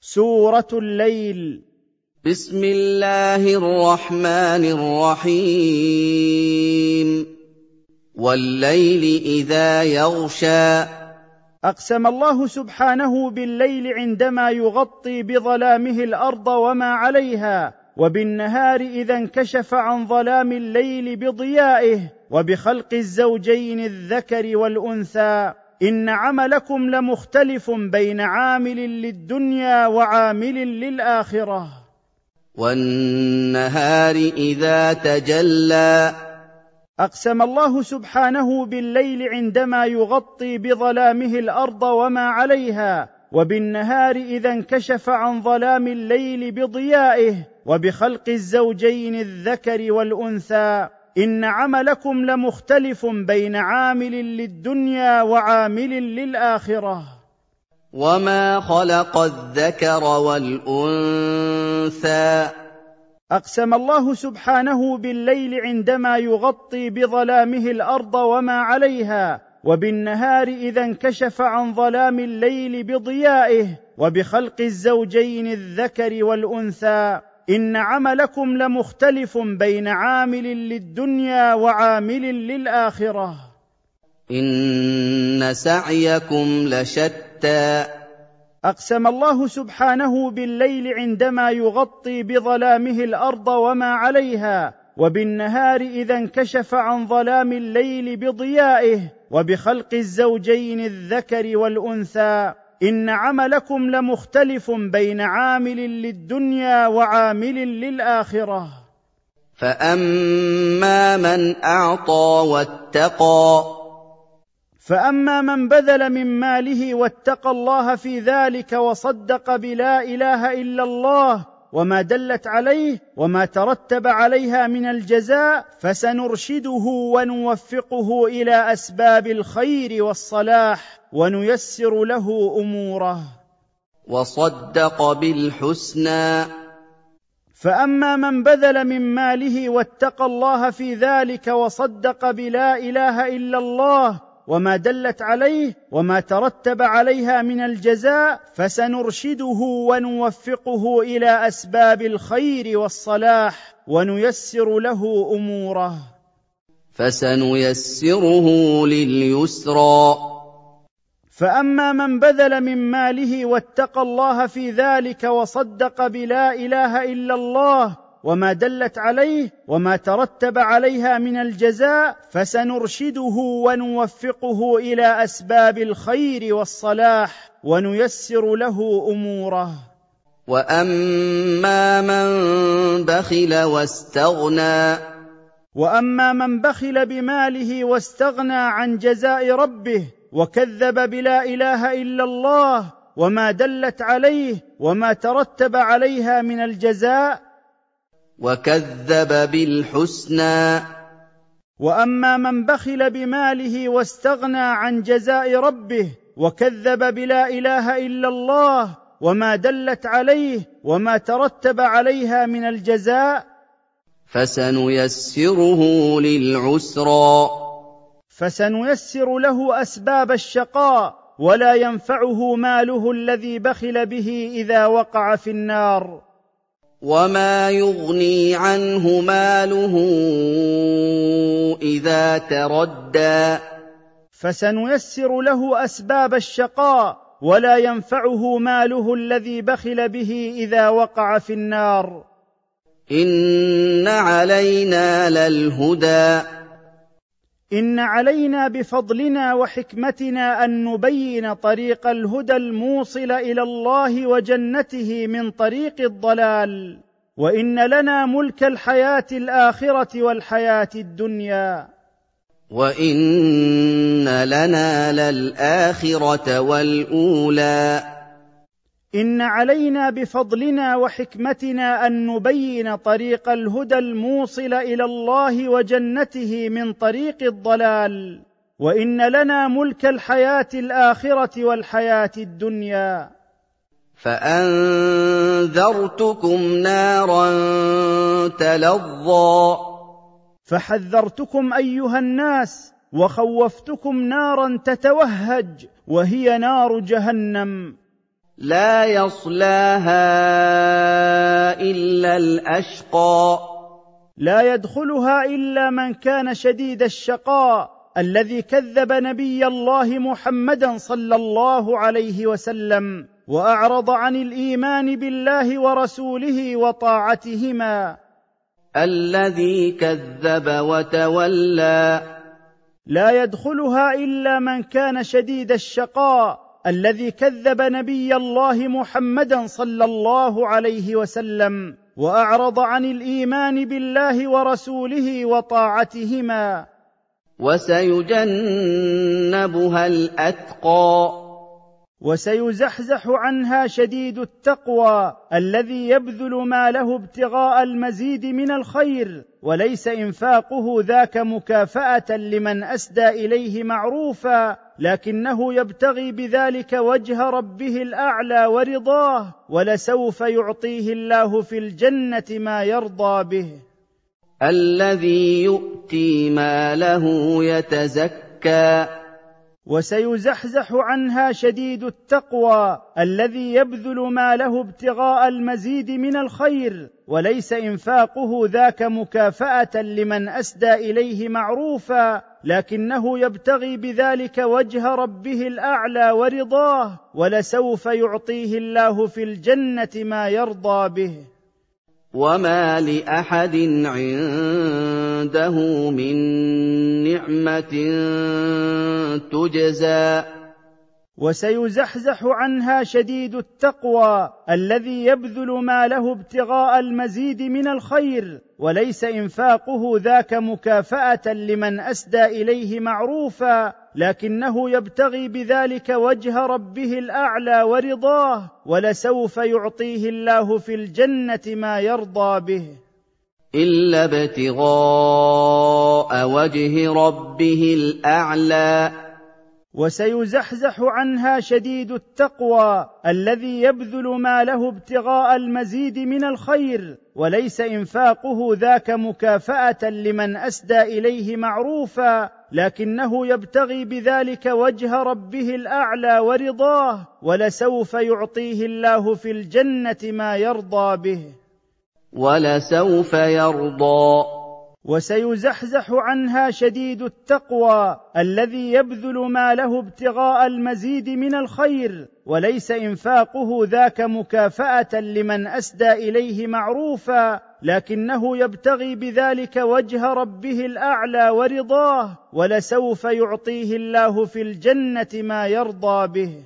سورة الليل. بسم الله الرحمن الرحيم. والليل إذا يغشى. أقسم الله سبحانه بالليل عندما يغطي بظلامه الأرض وما عليها وبالنهار إذا انكشف عن ظلام الليل بضيائه وبخلق الزوجين الذكر والأنثى. إن عملكم لمختلف بين عامل للدنيا وعامل للآخرة. والنهار إذا تجلى. أقسم الله سبحانه بالليل عندما يغطي بظلامه الأرض وما عليها وبالنهار إذا انكشف عن ظلام الليل بضيائه وبخلق الزوجين الذكر والأنثى. إن عملكم لمختلف بين عامل للدنيا وعامل للآخرة. وما خلق الذكر والانثى. أقسم الله سبحانه بالليل عندما يغطي بظلامه الأرض وما عليها وبالنهار إذا انكشف عن ظلام الليل بضيائه وبخلق الزوجين الذكر والأنثى. إن عملكم لمختلف بين عامل للدنيا وعامل للآخرة. إن سعيكم لشتى. أقسم الله سبحانه بالليل عندما يغطي بظلامه الأرض وما عليها وبالنهار إذا انكشف عن ظلام الليل بضيائه وبخلق الزوجين الذكر والأنثى. إن عملكم لمختلف بين عامل للدنيا وعامل للآخرة. فأما من أعطى واتقى. فأما من بذل من ماله واتقى الله في ذلك وصدق بلا إله إلا الله وما دلت عليه وما ترتب عليها من الجزاء فسنرشده ونوفقه إلى أسباب الخير والصلاح. ونيسر له أموره. وصدق بالحسنى. فأما من بذل من ماله واتقى الله في ذلك وصدق بلا إله إلا الله وما دلت عليه وما ترتب عليها من الجزاء فسنرشده ونوفقه إلى أسباب الخير والصلاح ونيسر له أموره. فسنيسره لليسرى. فأما من بذل من ماله واتقى الله في ذلك وصدق بلا إله إلا الله وما دلت عليه وما ترتب عليها من الجزاء فسنرشده ونوفقه إلى أسباب الخير والصلاح ونيسر له أموره. وأما من بخل واستغنى وأما من بخل بماله واستغنى عن جزاء ربه وكذب بلا إله إلا الله وما دلت عليه وما ترتب عليها من الجزاء. وكذب بالحسنى. وأما من بخل بماله واستغنى عن جزاء ربه وكذب بلا إله إلا الله وما دلت عليه وما ترتب عليها من الجزاء. فسنيسره للعسرى. فسنيسر له أسباب الشقاء ولا ينفعه ماله الذي بخل به إذا وقع في النار. وما يغني عنه ماله إذا تردى. فسنيسر له أسباب الشقاء ولا ينفعه ماله الذي بخل به إذا وقع في النار. إن علينا للهدى. إن علينا بفضلنا وحكمتنا أن نبين طريق الهدى الموصل إلى الله وجنته من طريق الضلال وإن لنا ملك الحياة الآخرة والحياة الدنيا. وإن لنا للآخرة والأولى. إن علينا بفضلنا وحكمتنا أن نبين طريق الهدى الموصل إلى الله وجنته من طريق الضلال وإن لنا ملك الحياة الآخرة والحياة الدنيا. فأنذرتكم نارا تلظى. فحذرتكم أيها الناس وخوفتكم نارا تتوهج وهي نار جهنم. لا يصلاها إلا الأشقى. لا يدخلها إلا من كان شديد الشقاء الذي كذب نبي الله محمدا صلى الله عليه وسلم وأعرض عن الإيمان بالله ورسوله وطاعتهما. الذي كذب وتولى. لا يدخلها إلا من كان شديد الشقاء الذي كذب نبي الله محمدا صلى الله عليه وسلم وأعرض عن الإيمان بالله ورسوله وطاعتهما. وسيجنبها الأتقى. وسيزحزح عنها شديد التقوى الذي يبذل ماله ابتغاء المزيد من الخير وليس إنفاقه ذاك مكافأة لمن أسدى إليه معروفا لكنه يبتغي بذلك وجه ربه الأعلى ورضاه ولسوف يعطيه الله في الجنة ما يرضى به. الذي يؤتي ماله يتزكى وسيزحزح عنها شديد التقوى الذي يبذل ماله ابتغاء المزيد من الخير وليس إنفاقه ذاك مكافأة لمن أسدى إليه معروفا لكنه يبتغي بذلك وجه ربه الأعلى ورضاه ولسوف يعطيه الله في الجنة ما يرضى به. وما لأحد عنده من نعمة تجزى. وسيزحزح عنها شديد التقوى الذي يبذل ماله ابتغاء المزيد من الخير وليس إنفاقه ذاك مكافأة لمن أسدى إليه معروفا لكنه يبتغي بذلك وجه ربه الأعلى ورضاه ولسوف يعطيه الله في الجنة ما يرضى به. إلا ابتغاء وجه ربه الأعلى. وسيزحزح عنها شديد التقوى الذي يبذل ماله ابتغاء المزيد من الخير وليس إنفاقه ذاك مكافأة لمن أسدى إليه معروفا لكنه يبتغي بذلك وجه ربه الأعلى ورضاه ولسوف يعطيه الله في الجنة ما يرضى به. ولسوف يرضى. وسيزحزح عنها شديد التقوى الذي يبذل ماله ابتغاء المزيد من الخير وليس إنفاقه ذاك مكافأة لمن أسدى إليه معروفا لكنه يبتغي بذلك وجه ربه الأعلى ورضاه ولسوف يعطيه الله في الجنة ما يرضى به.